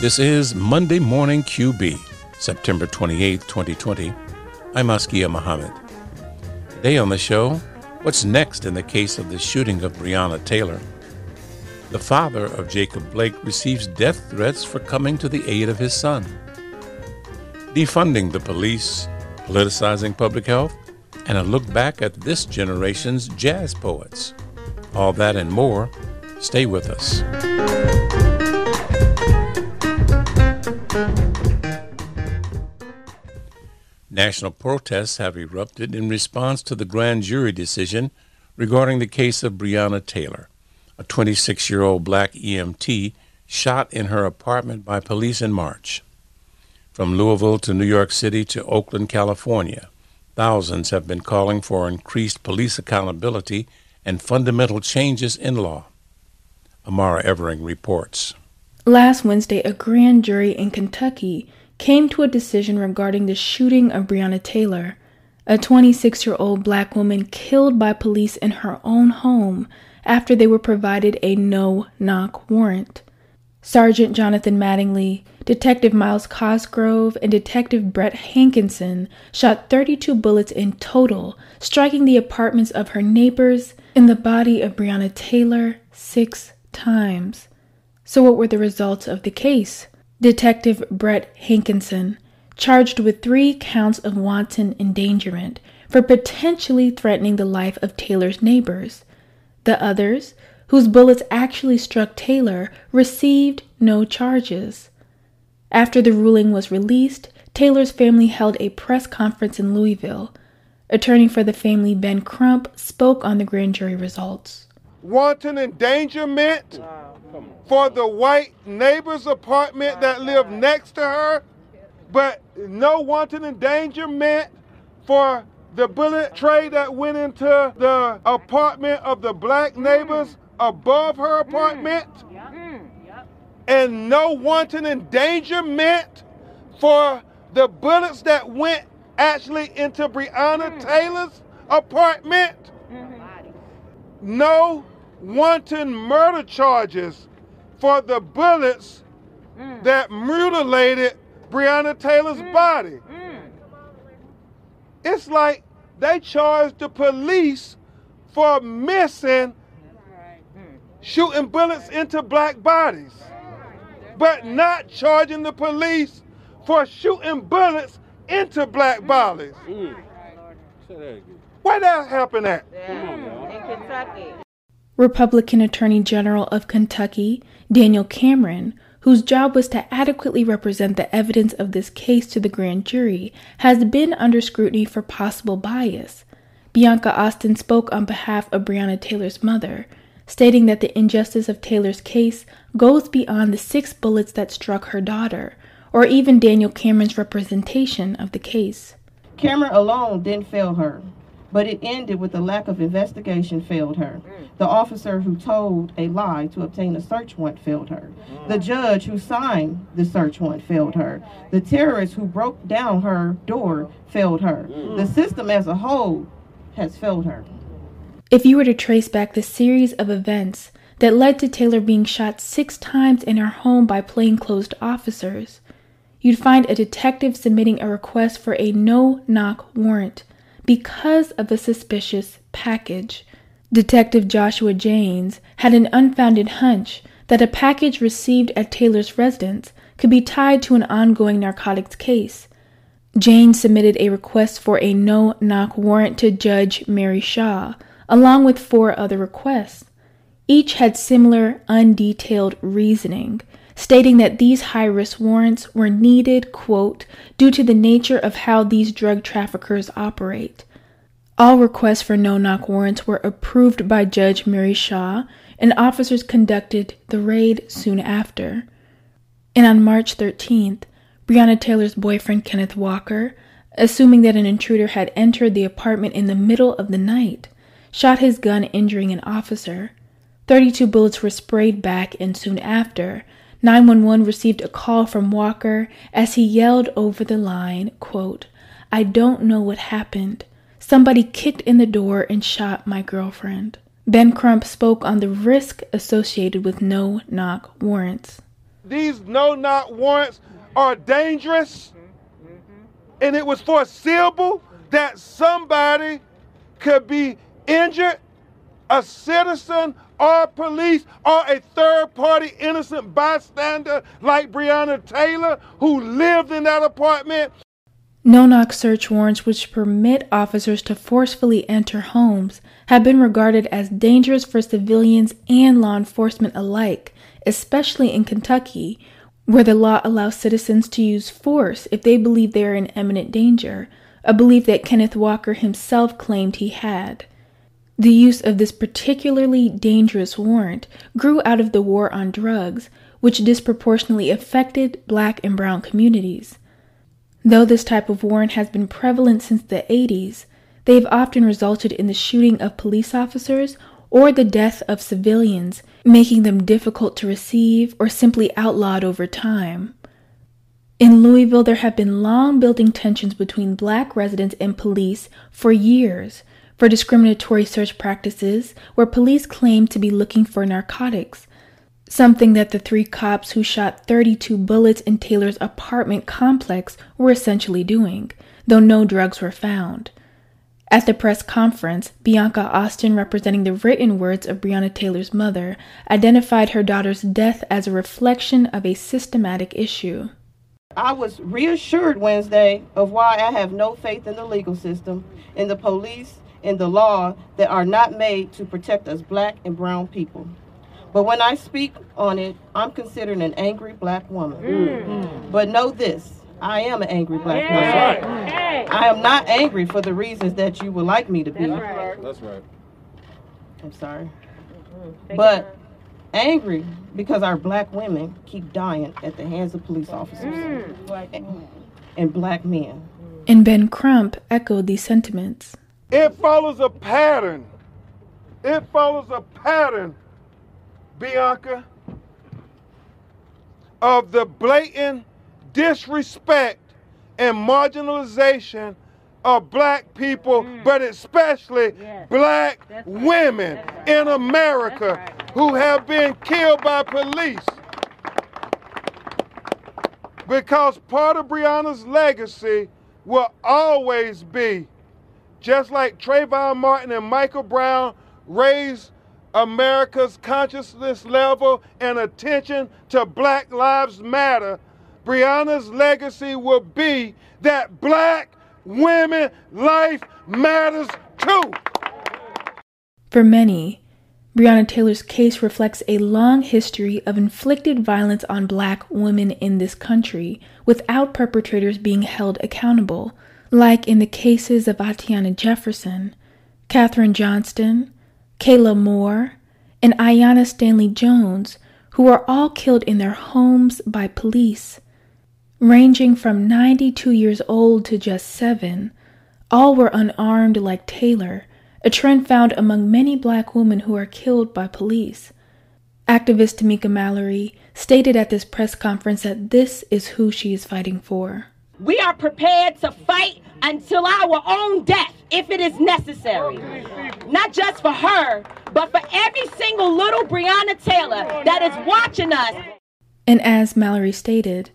This is Monday Morning QB, September 28, 2020. I'm Askia Muhammad. Today on the show, what's next in the case of the shooting of Breonna Taylor? The father of Jacob Blake receives death threats for coming to the aid of his son. Defunding the police, politicizing public health, and a look back at this generation's jazz poets. All that and more. Stay with us. National protests have erupted in response to the grand jury decision regarding the case of Breonna Taylor, a 26 year old black EMT shot in her apartment by police in March. From Louisville to New York City to Oakland, California, thousands have been calling for increased police accountability and fundamental changes in law. Amara Evering reports. Last Wednesday, a grand jury in Kentucky came to a decision regarding the shooting of Breonna Taylor, a 26 year old black woman killed by police in her own home after they were provided a no knock warrant. Sergeant Jonathan Mattingly, Detective Miles Cosgrove, and Detective Brett Hankinson shot 32 bullets in total, striking the apartments of her neighbors and the body of Breonna Taylor six times. So, what were the results of the case? Detective Brett Hankinson, charged with three counts of wanton endangerment for potentially threatening the life of Taylor's neighbors. The others, whose bullets actually struck Taylor, received no charges. After the ruling was released, Taylor's family held a press conference in Louisville. Attorney for the family Ben Crump spoke on the grand jury results. Wanton endangerment for the white neighbor's apartment that lived next to her, but no wanton endangerment for the bullet tray that went into the apartment of the black neighbors above her apartment, and no wanton endangerment for the bullets that went actually into Breonna Taylor's apartment. No wanton murder charges for the bullets mm. that mutilated Breonna Taylor's mm. body. Mm. It's like they charged the police for missing shooting bullets into black bodies, but not charging the police for shooting bullets into black bodies. Where that happen at? In Kentucky. Republican Attorney General of Kentucky, Daniel Cameron, whose job was to adequately represent the evidence of this case to the grand jury, has been under scrutiny for possible bias. Bianca Austin spoke on behalf of Breonna Taylor's mother, stating that the injustice of Taylor's case goes beyond the six bullets that struck her daughter, or even Daniel Cameron's representation of the case. Cameron alone didn't fail her but it ended with the lack of investigation failed her. Mm. The officer who told a lie to obtain a search warrant failed her. The mm. judge who signed the search warrant failed her. The terrorist who broke down her door failed her. Mm. The system as a whole has failed her. If you were to trace back the series of events that led to Taylor being shot six times in her home by plainclothes officers, you'd find a detective submitting a request for a no knock warrant because of the suspicious package. Detective Joshua Jaynes had an unfounded hunch that a package received at Taylor's residence could be tied to an ongoing narcotics case. Jaynes submitted a request for a no knock warrant to Judge Mary Shaw, along with four other requests. Each had similar undetailed reasoning, stating that these high risk warrants were needed, quote, due to the nature of how these drug traffickers operate. All requests for no knock warrants were approved by Judge Mary Shaw, and officers conducted the raid soon after. And on March 13th, Breonna Taylor's boyfriend Kenneth Walker, assuming that an intruder had entered the apartment in the middle of the night, shot his gun, injuring an officer. 32 bullets were sprayed back, and soon after, 911 received a call from Walker as he yelled over the line, quote, I don't know what happened. Somebody kicked in the door and shot my girlfriend. Ben Crump spoke on the risk associated with no knock warrants. these no knock warrants are dangerous and it was foreseeable that somebody could be injured, a citizen or police or a third party innocent bystander like Breonna Taylor who lived in that apartment. No knock search warrants, which permit officers to forcefully enter homes, have been regarded as dangerous for civilians and law enforcement alike, especially in Kentucky, where the law allows citizens to use force if they believe they are in imminent danger, a belief that Kenneth Walker himself claimed he had. The use of this particularly dangerous warrant grew out of the war on drugs, which disproportionately affected black and brown communities. Though this type of warrant has been prevalent since the 80s, they have often resulted in the shooting of police officers or the death of civilians, making them difficult to receive or simply outlawed over time. In Louisville, there have been long building tensions between black residents and police for years for discriminatory search practices where police claimed to be looking for narcotics, something that the three cops who shot 32 bullets in Taylor's apartment complex were essentially doing, though no drugs were found. At the press conference, Bianca Austin, representing the written words of Breonna Taylor's mother, identified her daughter's death as a reflection of a systematic issue. I was reassured Wednesday of why I have no faith in the legal system, in the police, in the law that are not made to protect us black and brown people. But when I speak on it, I'm considered an angry black woman. Mm. But know this I am an angry black yeah. woman. Right. I am not angry for the reasons that you would like me to be. That's right. That's right. I'm sorry. Mm-hmm. But angry because our black women keep dying at the hands of police officers mm. and, and black men. And Ben Crump echoed these sentiments. It follows a pattern. It follows a pattern, Bianca, of the blatant disrespect and marginalization of black people, mm. but especially yes. black right. women right. in America right. who have been killed by police. Because part of Breonna's legacy will always be, just like Trayvon Martin and Michael Brown raised America's consciousness level and attention to Black Lives Matter, Breonna's legacy will be that black women life matters too. For many, Breonna Taylor's case reflects a long history of inflicted violence on black women in this country without perpetrators being held accountable, like in the cases of Atiana Jefferson, Kathryn Johnston, Kayla Moore, and Aiyana Stanley Jones, who were all killed in their homes by police ranging from 92 years old to just seven. All were unarmed like Taylor, a trend found among many black women who are killed by police. Activist Tamika Mallory stated at this press conference that this is who she is fighting for. We are prepared to fight until our own death if it is necessary. Not just for her, but for every single little Breonna Taylor that is watching us. And as Mallory stated,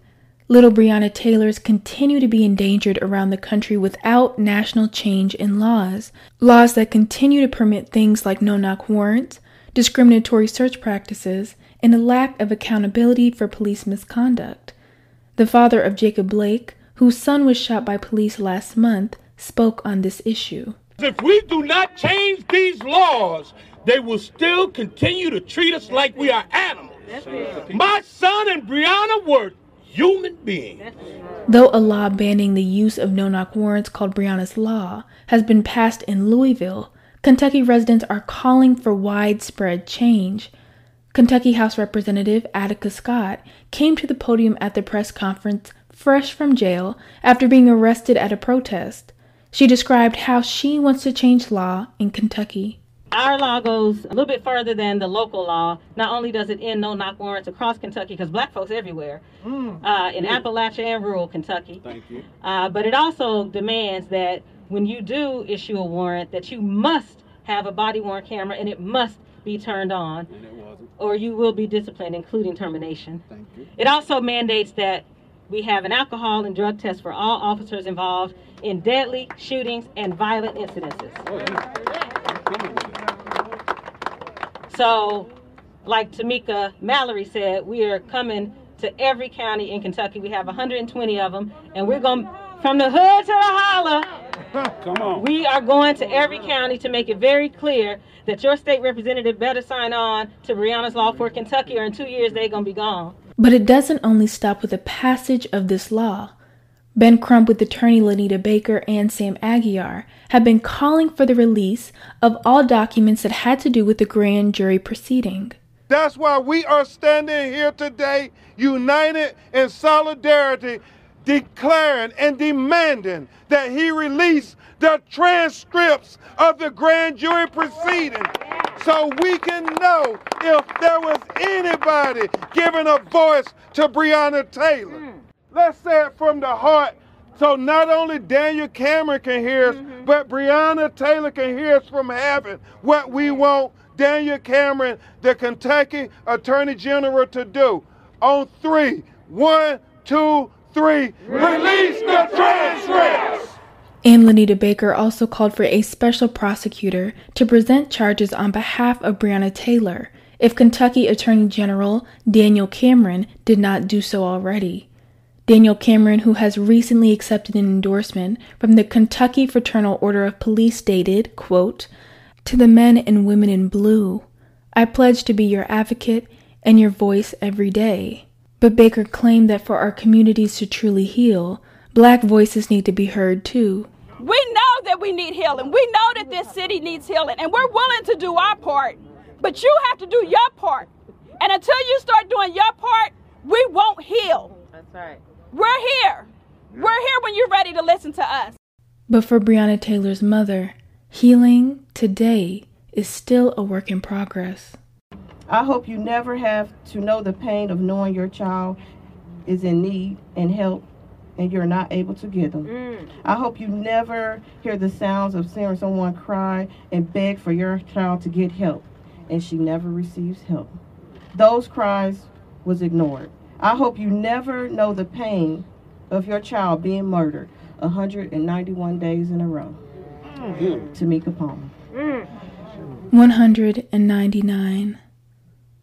Little Breonna Taylors continue to be endangered around the country without national change in laws. Laws that continue to permit things like no knock warrants, discriminatory search practices, and a lack of accountability for police misconduct. The father of Jacob Blake, whose son was shot by police last month, spoke on this issue. If we do not change these laws, they will still continue to treat us like we are animals. My son and Breonna were human being. Though a law banning the use of no knock warrants called Breonna's Law has been passed in Louisville, Kentucky residents are calling for widespread change. Kentucky House Representative Attica Scott came to the podium at the press conference fresh from jail after being arrested at a protest. She described how she wants to change law in Kentucky. Our law goes a little bit further than the local law. Not only does it end no knock warrants across Kentucky, because black folks everywhere, mm. uh, in yeah. Appalachia and rural Kentucky. Thank you. Uh, but it also demands that when you do issue a warrant, that you must have a body worn camera and it must be turned on, or you will be disciplined, including termination. It also mandates that we have an alcohol and drug test for all officers involved in deadly shootings and violent incidences. Oh, so, like Tamika Mallory said, we are coming to every county in Kentucky. We have 120 of them, and we're going from the hood to the holler. Come on. We are going to every county to make it very clear that your state representative better sign on to Breonna's Law for Kentucky, or in two years they're going to be gone. But it doesn't only stop with the passage of this law. Ben Crump with attorney Lonita Baker and Sam Aguiar have been calling for the release of all documents that had to do with the grand jury proceeding. That's why we are standing here today, united in solidarity, declaring and demanding that he release the transcripts of the grand jury proceeding so we can know if there was anybody giving a voice to Breonna Taylor. Hmm. Let's say it from the heart. So not only Daniel Cameron can hear us, mm-hmm. but Breonna Taylor can hear us from heaven. What we mm. want Daniel Cameron, the Kentucky Attorney General, to do. On three, one, two, three, release the transcripts! And Lonita Baker also called for a special prosecutor to present charges on behalf of Breonna Taylor if Kentucky Attorney General Daniel Cameron did not do so already. Daniel Cameron, who has recently accepted an endorsement from the Kentucky Fraternal Order of Police, stated, quote, To the men and women in blue, I pledge to be your advocate and your voice every day. But Baker claimed that for our communities to truly heal, black voices need to be heard too. We know that we need healing. We know that this city needs healing, and we're willing to do our part. But you have to do your part. And until you start doing your part, we won't heal. That's right. We're here. We're here when you're ready to listen to us. But for Breonna Taylor's mother, healing today is still a work in progress. I hope you never have to know the pain of knowing your child is in need and help and you're not able to get them. Mm. I hope you never hear the sounds of hearing someone cry and beg for your child to get help and she never receives help. Those cries was ignored. I hope you never know the pain of your child being murdered 191 days in a row. Mm. Tamika Palmer. Mm. 199.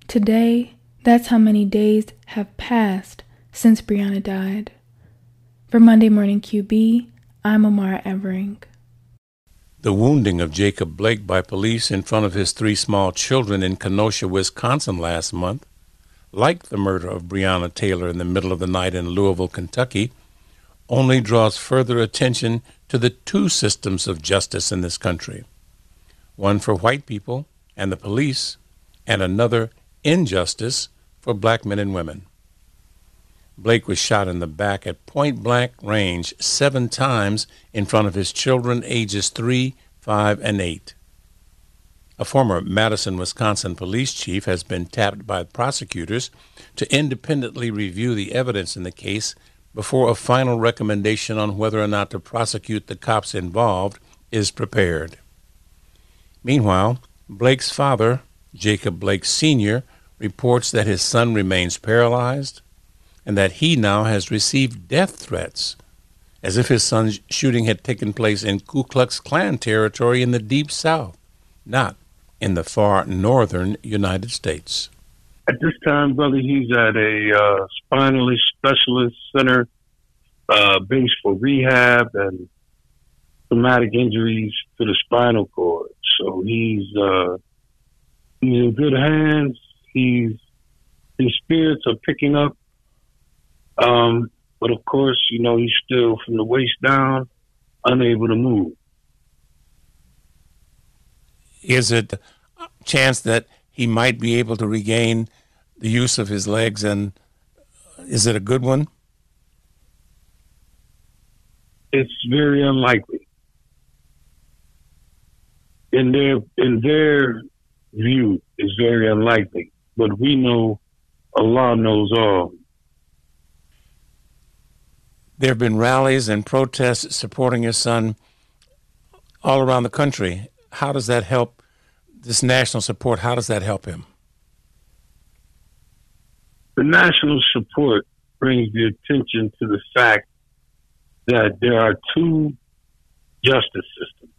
Today, that's how many days have passed since Breonna died. For Monday Morning QB, I'm Amara Evering. The wounding of Jacob Blake by police in front of his three small children in Kenosha, Wisconsin last month, like the murder of Breonna Taylor in the middle of the night in Louisville, Kentucky, only draws further attention to the two systems of justice in this country one for white people and the police, and another injustice for black men and women. Blake was shot in the back at point blank range seven times in front of his children ages three, five, and eight. A former Madison, Wisconsin police chief has been tapped by prosecutors to independently review the evidence in the case before a final recommendation on whether or not to prosecute the cops involved is prepared. Meanwhile, Blake's father, Jacob Blake Sr., reports that his son remains paralyzed and that he now has received death threats, as if his son's shooting had taken place in Ku Klux Klan territory in the Deep South, not in the far northern United States. At this time, brother, he's at a uh, spinalist specialist center uh, based for rehab and traumatic injuries to the spinal cord. So he's uh, he's in good hands. He's his spirits are picking up. Um, but of course, you know, he's still from the waist down, unable to move. Is it a chance that he might be able to regain the use of his legs, and is it a good one? It's very unlikely. In their in their view, it's very unlikely. But we know Allah knows all. There have been rallies and protests supporting your son all around the country. How does that help this national support, how does that help him? The national support brings the attention to the fact that there are two justice systems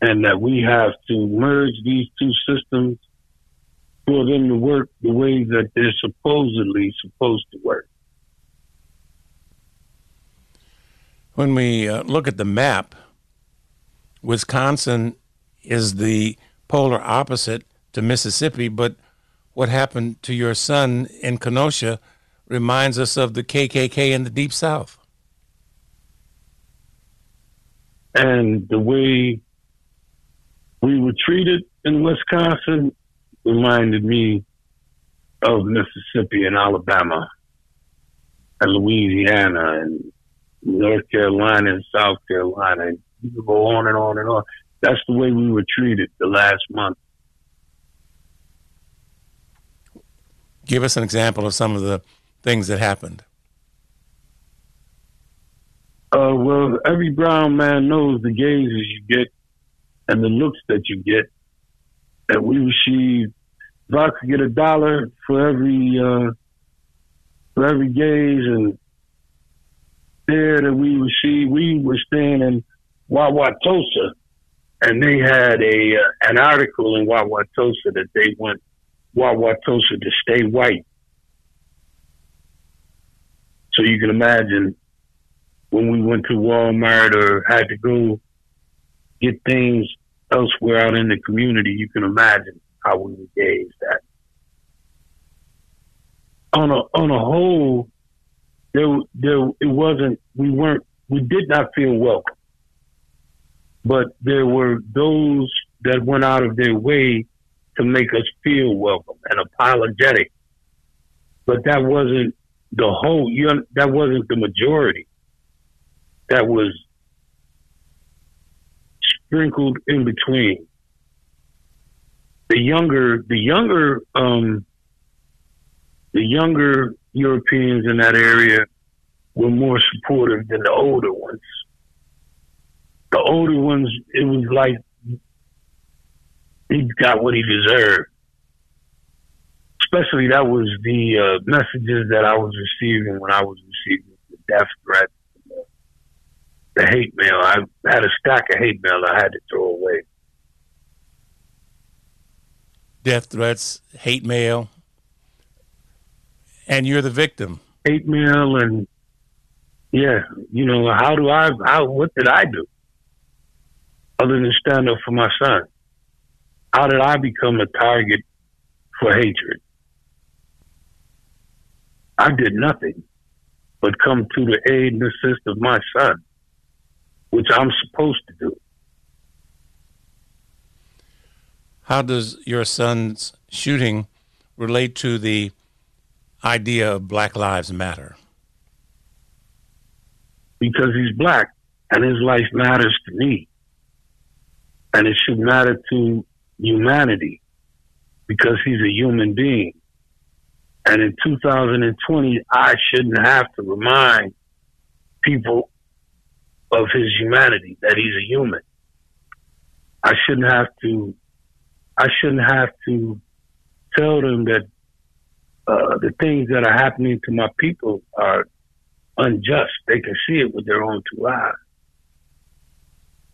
and that we have to merge these two systems for them to work the way that they're supposedly supposed to work. When we uh, look at the map, Wisconsin is the polar opposite to Mississippi, but what happened to your son in Kenosha reminds us of the KKK in the Deep South. And the way we were treated in Wisconsin reminded me of Mississippi and Alabama and Louisiana and North Carolina and South Carolina. And you can go on and on and on. That's the way we were treated the last month. Give us an example of some of the things that happened. Uh, well, every brown man knows the gazes you get and the looks that you get. And we received, if I could get a dollar for every uh, for every gaze and stare that we received, we were staying in Wauwatosa, and they had a uh, an article in Wauwatosa that they want Wauwatosa to stay white. So you can imagine when we went to Walmart or had to go get things elsewhere out in the community, you can imagine how we engaged that. On a on a whole, there there it wasn't we weren't we did not feel welcome. But there were those that went out of their way to make us feel welcome and apologetic. But that wasn't the whole you know, that wasn't the majority. That was sprinkled in between. The younger, the younger, um, the younger Europeans in that area were more supportive than the older ones. The older ones, it was like he got what he deserved. Especially that was the uh, messages that I was receiving when I was receiving the death threats the hate mail. I had a stack of hate mail I had to throw away. Death threats, hate mail, and you're the victim. Hate mail and yeah, you know, how do I? How what did I do other than stand up for my son? How did I become a target for hatred? I did nothing but come to the aid and assist of my son which I'm supposed to do. How does your son's shooting relate to the idea of Black Lives Matter? Because he's black and his life matters to me. And it should matter to humanity because he's a human being. And in 2020, I shouldn't have to remind people of his humanity, that he's a human. I shouldn't have to, I shouldn't have to tell them that uh, the things that are happening to my people are unjust. They can see it with their own two eyes.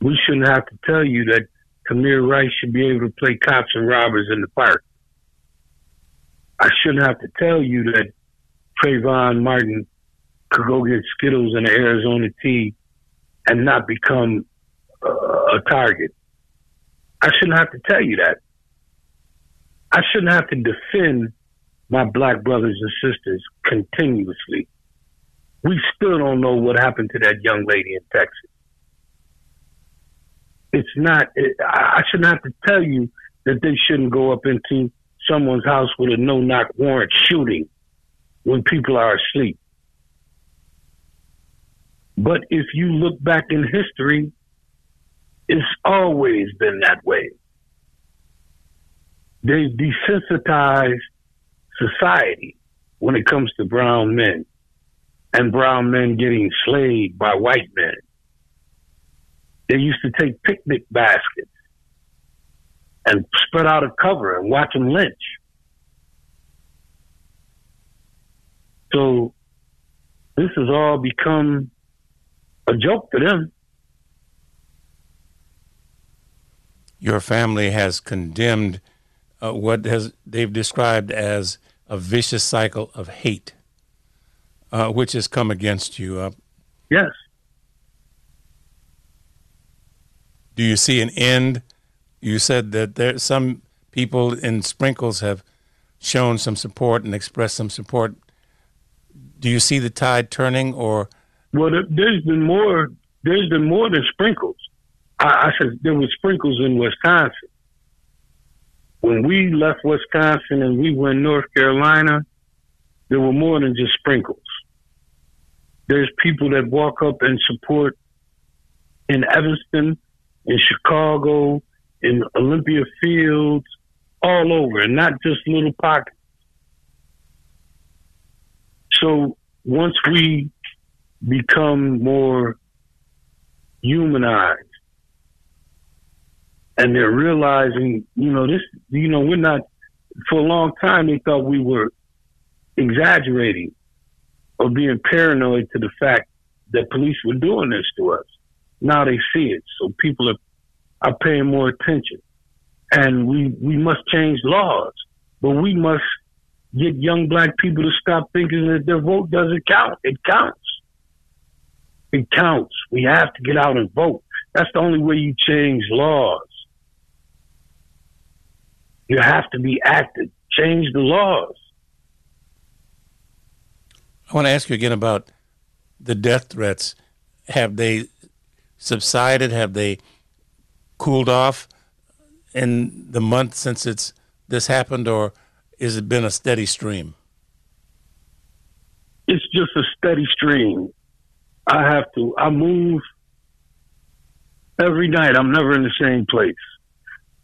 We shouldn't have to tell you that Tamir Rice should be able to play cops and robbers in the park. I shouldn't have to tell you that Trayvon Martin could go get Skittles in the Arizona tea and not become uh, a target. I shouldn't have to tell you that. I shouldn't have to defend my black brothers and sisters continuously. We still don't know what happened to that young lady in Texas. It's not, it, I shouldn't have to tell you that they shouldn't go up into someone's house with a no knock warrant shooting when people are asleep. But if you look back in history, it's always been that way. They've desensitized society when it comes to brown men and brown men getting slaved by white men. They used to take picnic baskets and spread out a cover and watch them lynch. So this has all become a joke to them. Your family has condemned uh, what has they've described as a vicious cycle of hate, uh, which has come against you. Uh, yes. Do you see an end? You said that there some people in Sprinkles have shown some support and expressed some support. Do you see the tide turning, or? Well, there's been more. There's been more than Sprinkles. I, I said there was Sprinkles in Wisconsin. When we left Wisconsin and we went North Carolina, there were more than just Sprinkles. There's people that walk up and support in Evanston, in Chicago, in Olympia Fields, all over, and not just little pockets. So once we become more humanized and they're realizing, you know, this, you know, we're not, for a long time, they thought we were exaggerating or being paranoid to the fact that police were doing this to us. Now they see it. So people are, are paying more attention. And we, we must change laws, but we must get young black people to stop thinking that their vote doesn't count. It counts. It counts. We have to get out and vote. That's the only way you change laws. You have to be active. Change the laws. I want to ask you again about the death threats. Have they subsided? Have they cooled off in the month since it's this happened, or has it been a steady stream? It's just a steady stream. I have to. I move every night. I'm never in the same place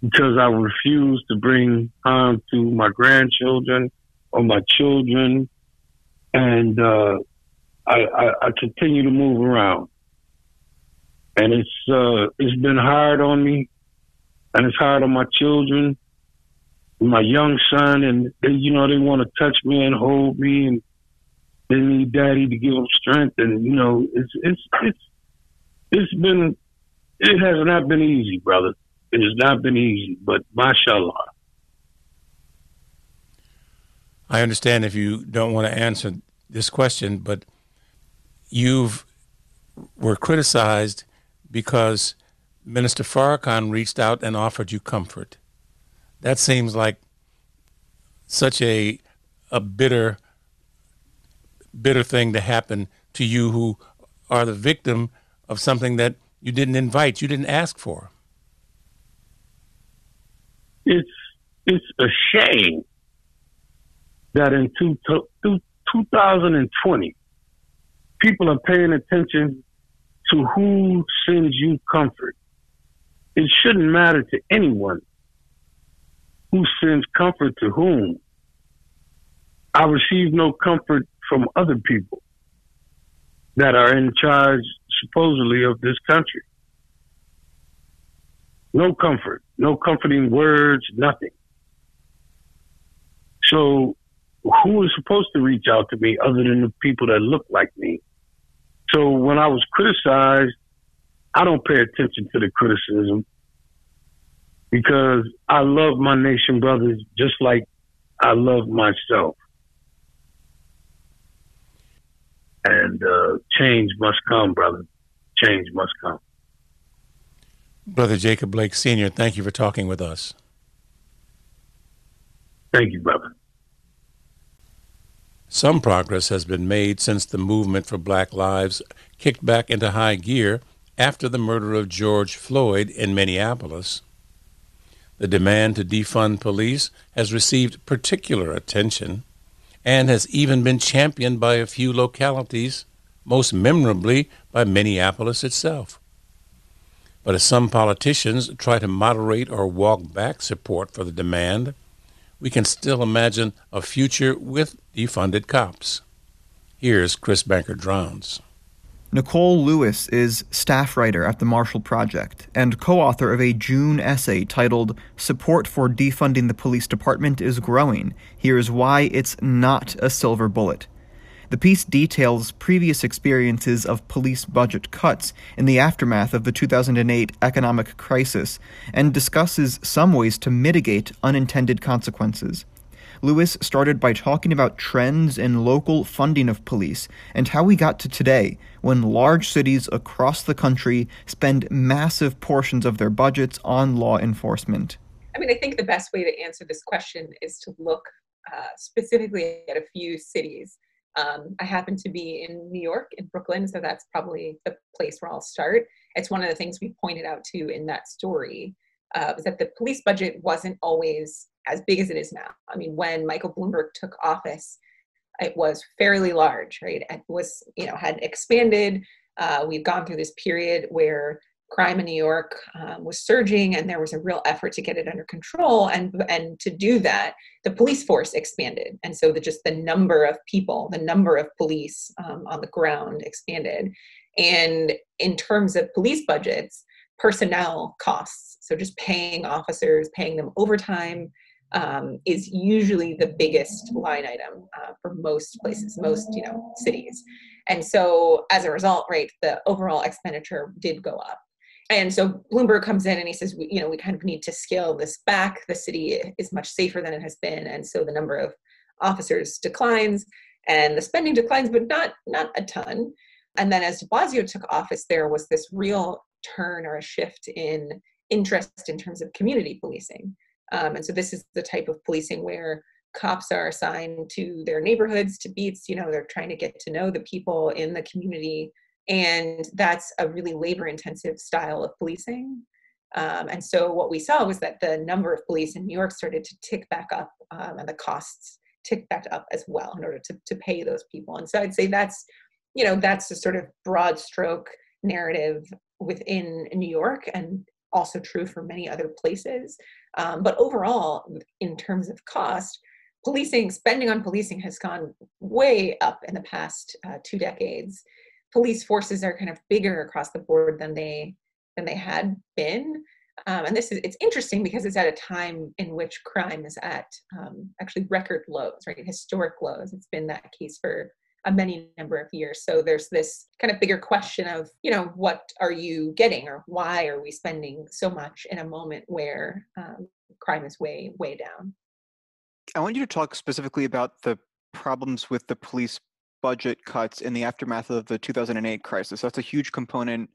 because I refuse to bring harm to my grandchildren or my children, and uh, I, I, I continue to move around and it's uh, it's been hard on me, and it's hard on my children, my young son, and they, you know they want to touch me and hold me, and they need daddy to give them strength, and you know it's it's it's it's been it has not been easy, brother. It has not been easy, but mashallah. I understand if you don't want to answer this question, but you've were criticized because Minister Farrakhan reached out and offered you comfort. That seems like such a a bitter bitter thing to happen to you who are the victim of something that you didn't invite, you didn't ask for. It's it's a shame that in two, two, 2020 people are paying attention to who sends you comfort. It shouldn't matter to anyone who sends comfort to whom. I receive no comfort from other people that are in charge, supposedly, of this country. No comfort, no comforting words, nothing. So, who is supposed to reach out to me other than the people that look like me? So when I was criticized, I don't pay attention to the criticism because I love my nation brothers just like I love myself. And uh, change must come, brother. Change must come. Brother Jacob Blake Sr., thank you for talking with us. Thank you, brother. Some progress has been made since the movement for black lives kicked back into high gear after the murder of George Floyd in Minneapolis. The demand to defund police has received particular attention and has even been championed by a few localities, most memorably by Minneapolis itself. But as some politicians try to moderate or walk back support for the demand, we can still imagine a future with defunded cops. Here's Chris Banker Drowns. Nicole Lewis is staff writer at the Marshall Project and co author of a June essay titled Support for Defunding the Police Department is Growing. Here's Why It's Not a Silver Bullet. The piece details previous experiences of police budget cuts in the aftermath of the 2008 economic crisis and discusses some ways to mitigate unintended consequences. Lewis started by talking about trends in local funding of police and how we got to today, when large cities across the country spend massive portions of their budgets on law enforcement. I mean, I think the best way to answer this question is to look uh, specifically at a few cities. Um, I happen to be in New York, in Brooklyn, so that's probably the place where I'll start. It's one of the things we pointed out too in that story uh, was that the police budget wasn't always as big as it is now. I mean, when Michael Bloomberg took office, it was fairly large, right? It was, you know, had expanded. Uh, we've gone through this period where crime in New York um, was surging, and there was a real effort to get it under control. And and to do that, the police force expanded, and so the just the number of people, the number of police um, on the ground expanded. And in terms of police budgets, personnel costs, so just paying officers, paying them overtime, um, is usually the biggest line item uh, for most places, most you know cities, and so as a result, right, the overall expenditure did go up. And so Bloomberg comes in and he says, we, you know, we kind of need to scale this back. The city is much safer than it has been, and so the number of officers declines and the spending declines, but not not a ton. And then as De Blasio took office, there was this real turn or a shift in interest in terms of community policing. Um, and so this is the type of policing where cops are assigned to their neighborhoods, to beats, you know, they're trying to get to know the people in the community. And that's a really labor intensive style of policing. Um, and so what we saw was that the number of police in New York started to tick back up um, and the costs ticked back up as well in order to, to pay those people. And so I'd say that's, you know, that's a sort of broad stroke narrative within New York and also true for many other places. Um, but overall, in terms of cost, policing, spending on policing has gone way up in the past uh, two decades. Police forces are kind of bigger across the board than they than they had been. Um, and this is it's interesting because it's at a time in which crime is at um, actually record lows, right? Historic lows. It's been that case for a many number of years. So there's this kind of bigger question of, you know, what are you getting or why are we spending so much in a moment where um, crime is way, way down? I want you to talk specifically about the problems with the police budget cuts in the aftermath of the 2008 crisis. That's a huge component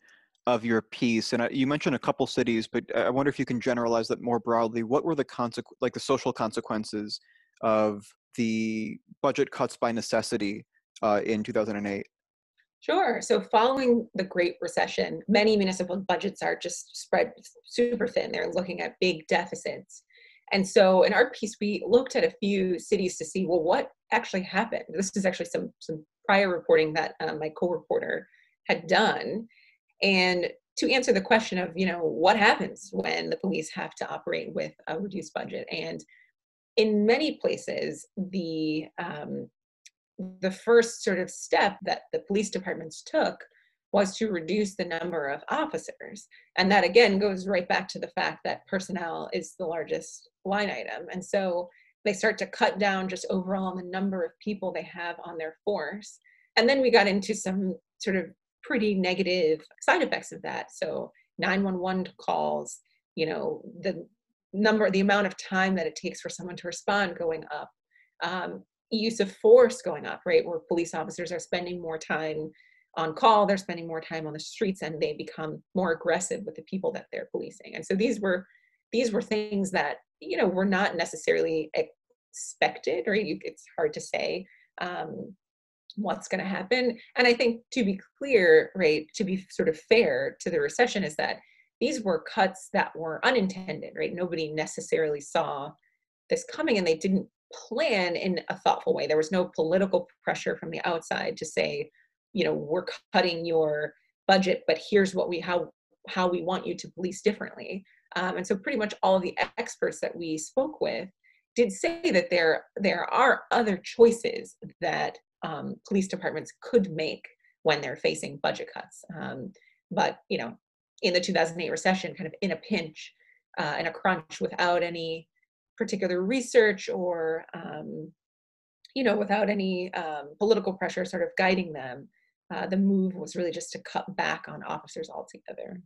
of your piece and you mentioned a couple cities but i wonder if you can generalize that more broadly what were the consequ- like the social consequences of the budget cuts by necessity uh, in 2008? Sure. So, following the Great Recession, many municipal budgets are just spread super thin. They're looking at big deficits. And so, in our piece, we looked at a few cities to see, well, what actually happened? This is actually some, some prior reporting that um, my co reporter had done. And to answer the question of, you know, what happens when the police have to operate with a reduced budget? And in many places, the um, the first sort of step that the police departments took was to reduce the number of officers. And that again goes right back to the fact that personnel is the largest line item. And so they start to cut down just overall the number of people they have on their force. And then we got into some sort of pretty negative side effects of that. So 911 calls, you know, the number, the amount of time that it takes for someone to respond going up. Um, use of force going up, right? Where police officers are spending more time on call, they're spending more time on the streets, and they become more aggressive with the people that they're policing. And so these were these were things that you know were not necessarily expected, or you, it's hard to say um, what's going to happen. And I think to be clear, right, to be sort of fair to the recession, is that these were cuts that were unintended, right? Nobody necessarily saw this coming, and they didn't plan in a thoughtful way. There was no political pressure from the outside to say, you know, we're cutting your budget, but here's what we how how we want you to police differently. Um, and so pretty much all of the experts that we spoke with did say that there there are other choices that um, police departments could make when they're facing budget cuts. Um, but you know, in the 2008 recession, kind of in a pinch, uh, in a crunch, without any particular research or um, you know, without any um, political pressure sort of guiding them, uh, the move was really just to cut back on officers altogether.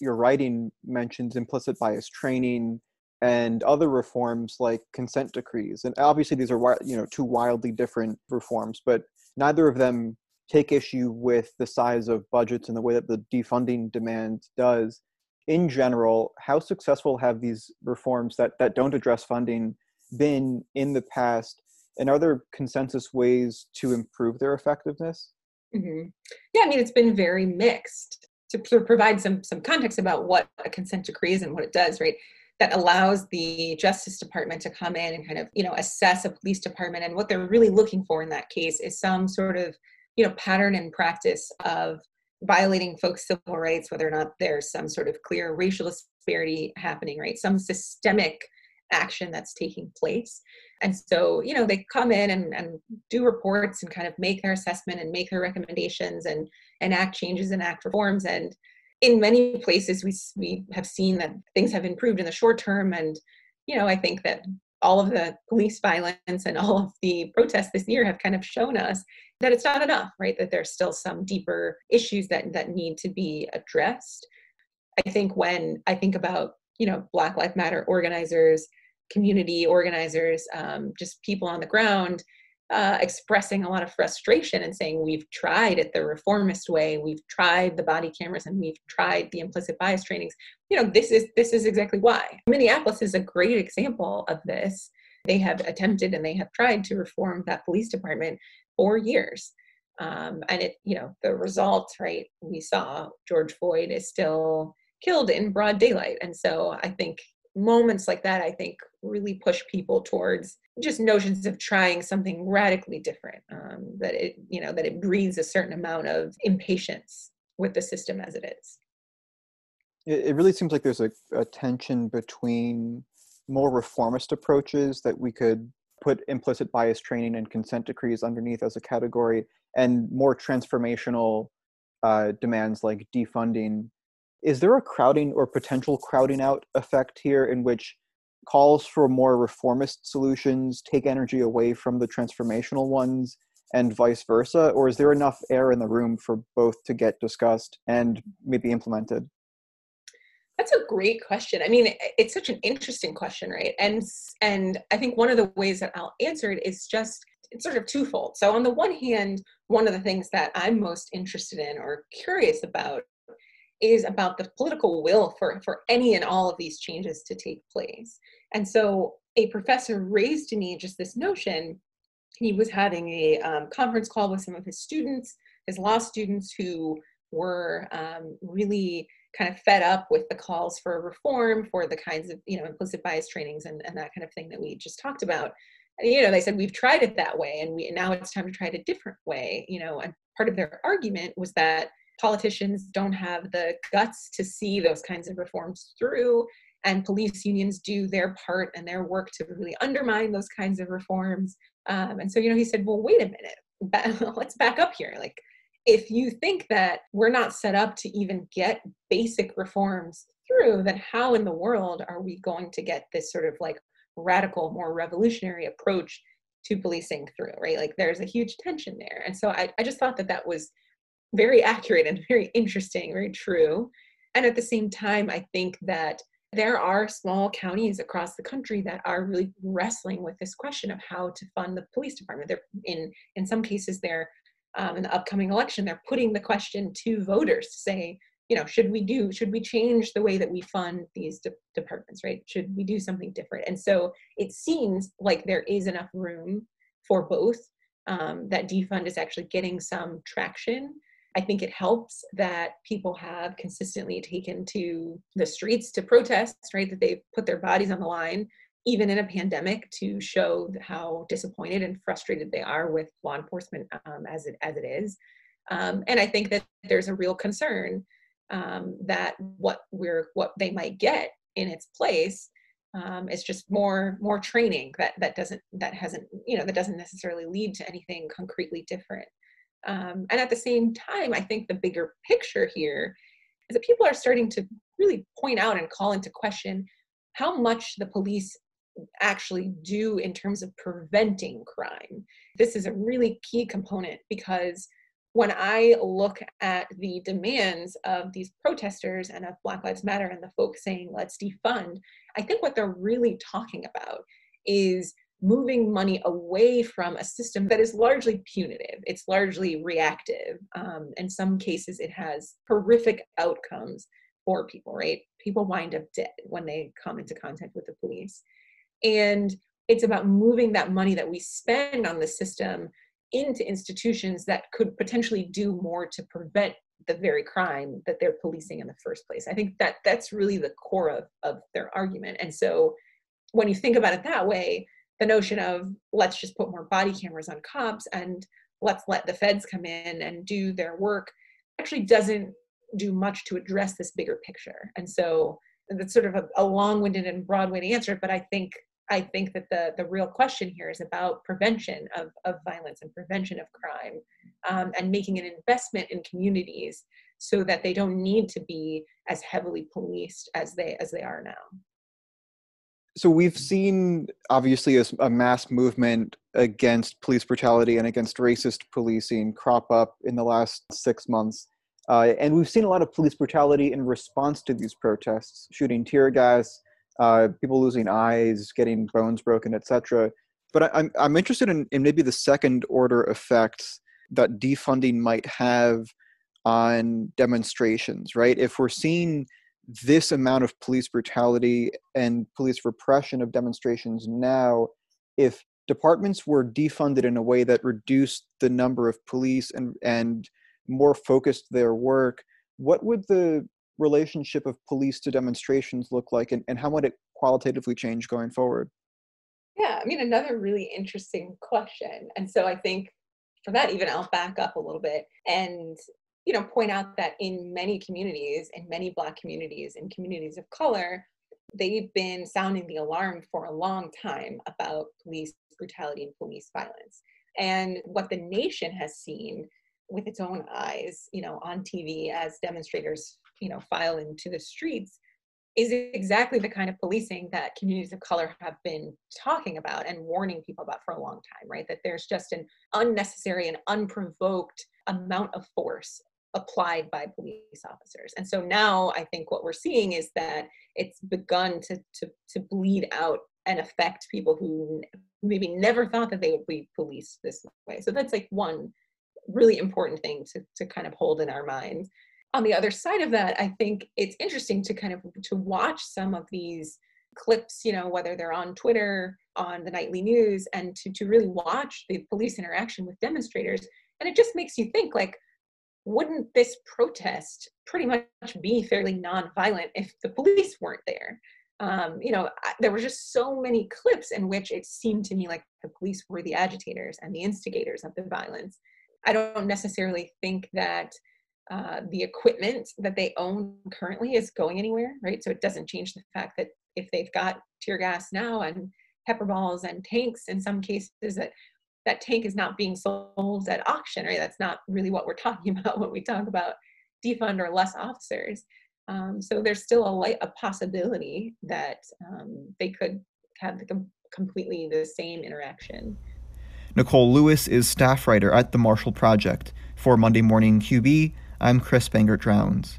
Your writing mentions implicit bias training and other reforms like consent decrees, and obviously these are you know two wildly different reforms, but neither of them take issue with the size of budgets and the way that the defunding demand does. In general, how successful have these reforms that, that don't address funding been in the past? And are there consensus ways to improve their effectiveness? Mm-hmm. Yeah, I mean, it's been very mixed. To, to provide some some context about what a consent decree is and what it does, right? That allows the Justice Department to come in and kind of, you know, assess a police department, and what they're really looking for in that case is some sort of you know pattern and practice of violating folks civil rights whether or not there's some sort of clear racial disparity happening right some systemic action that's taking place and so you know they come in and, and do reports and kind of make their assessment and make their recommendations and enact changes and act reforms and in many places we we have seen that things have improved in the short term and you know i think that all of the police violence and all of the protests this year have kind of shown us that it's not enough, right? That there's still some deeper issues that that need to be addressed. I think when I think about you know Black Lives Matter organizers, community organizers, um, just people on the ground uh, expressing a lot of frustration and saying we've tried it the reformist way, we've tried the body cameras, and we've tried the implicit bias trainings. You know this is this is exactly why. Minneapolis is a great example of this. They have attempted and they have tried to reform that police department for years. Um, and it, you know, the results right, we saw George Floyd is still killed in broad daylight. And so I think moments like that, I think, really push people towards just notions of trying something radically different. Um, that it, you know, that it breeds a certain amount of impatience with the system as it is. It, really seems like there's a, a tension between more reformist approaches that we could put implicit bias training and consent decrees underneath as a category and more transformational uh, demands like defunding is there a crowding or potential crowding out effect here in which calls for more reformist solutions take energy away from the transformational ones and vice versa or is there enough air in the room for both to get discussed and maybe implemented that's a great question. I mean, it's such an interesting question, right? And and I think one of the ways that I'll answer it is just it's sort of twofold. So on the one hand, one of the things that I'm most interested in or curious about is about the political will for for any and all of these changes to take place. And so a professor raised to me just this notion. He was having a um, conference call with some of his students, his law students, who were um, really kind of fed up with the calls for reform for the kinds of you know implicit bias trainings and, and that kind of thing that we just talked about and, you know they said we've tried it that way and we now it's time to try it a different way you know and part of their argument was that politicians don't have the guts to see those kinds of reforms through and police unions do their part and their work to really undermine those kinds of reforms um, and so you know he said well wait a minute let's back up here like if you think that we're not set up to even get basic reforms through, then how in the world are we going to get this sort of like radical, more revolutionary approach to policing through, right? Like there's a huge tension there. And so I, I just thought that that was very accurate and very interesting, very true. And at the same time, I think that there are small counties across the country that are really wrestling with this question of how to fund the police department. They're in in some cases they're um, in the upcoming election, they're putting the question to voters to say, you know, should we do, should we change the way that we fund these de- departments, right? Should we do something different? And so it seems like there is enough room for both, um, that defund is actually getting some traction. I think it helps that people have consistently taken to the streets to protest, right? That they've put their bodies on the line even in a pandemic to show how disappointed and frustrated they are with law enforcement um, as it as it is um, and i think that there's a real concern um, that what we're what they might get in its place um, is just more more training that that doesn't that hasn't you know that doesn't necessarily lead to anything concretely different Um, and at the same time, I think the bigger picture here is that people are starting to really point out and call into question how much the police actually do in terms of preventing crime. This is a really key component because when I look at the demands of these protesters and of Black Lives Matter and the folks saying, let's defund, I think what they're really talking about is moving money away from a system that is largely punitive. It's largely reactive. Um, in some cases, it has horrific outcomes for people, right? People wind up dead when they come into contact with the police. And it's about moving that money that we spend on the system into institutions that could potentially do more to prevent the very crime that they're policing in the first place. I think that that's really the core of, of their argument. And so when you think about it that way, the notion of let's just put more body cameras on cops and let's let the feds come in and do their work actually doesn't do much to address this bigger picture. And so that's sort of a, a long-winded and broad way to answer but I think I think that the, the real question here is about prevention of, of violence and prevention of crime um, and making an investment in communities so that they don't need to be as heavily policed as they as they are now. So we've seen obviously a, a mass movement against police brutality and against racist policing crop up in the last six months. Uh, and we've seen a lot of police brutality in response to these protests, shooting tear gas, uh, people losing eyes, getting bones broken, etc. But I, I'm I'm interested in, in maybe the second order effects that defunding might have on demonstrations, right? If we're seeing this amount of police brutality and police repression of demonstrations now, if departments were defunded in a way that reduced the number of police and and more focused their work, what would the relationship of police to demonstrations look like and, and how might it qualitatively change going forward? Yeah, I mean, another really interesting question. And so I think for that, even I'll back up a little bit and you know point out that in many communities in many black communities and communities of color they've been sounding the alarm for a long time about police brutality and police violence. And what the nation has seen with its own eyes you know on tv as demonstrators you know file into the streets is exactly the kind of policing that communities of color have been talking about and warning people about for a long time right? That there's just an unnecessary and unprovoked amount of force applied by police officers. And so now i think what we're seeing is that it's begun to to, to bleed out and affect people who maybe never thought that they would be policed this way. So that's like one really important thing to, to kind of hold in our minds. On the other side of that, I think it's interesting to kind of to watch some of these clips, you know, whether they're on Twitter, on the nightly news, and to, to really watch the police interaction with demonstrators. And it just makes you think like, wouldn't this protest pretty much be fairly nonviolent if the police weren't there? Um, you know, I, there were just so many clips in which it seemed to me like the police were the agitators and the instigators of the violence. I don't necessarily think that uh, the equipment that they own currently is going anywhere, right? So it doesn't change the fact that if they've got tear gas now and pepper balls and tanks, in some cases that that tank is not being sold at auction, right? That's not really what we're talking about when we talk about defund or less officers. Um, so there's still a light, a possibility that um, they could have the com- completely the same interaction. Nicole Lewis is staff writer at the Marshall Project. For Monday Morning QB, I'm Chris Bangert Drowns.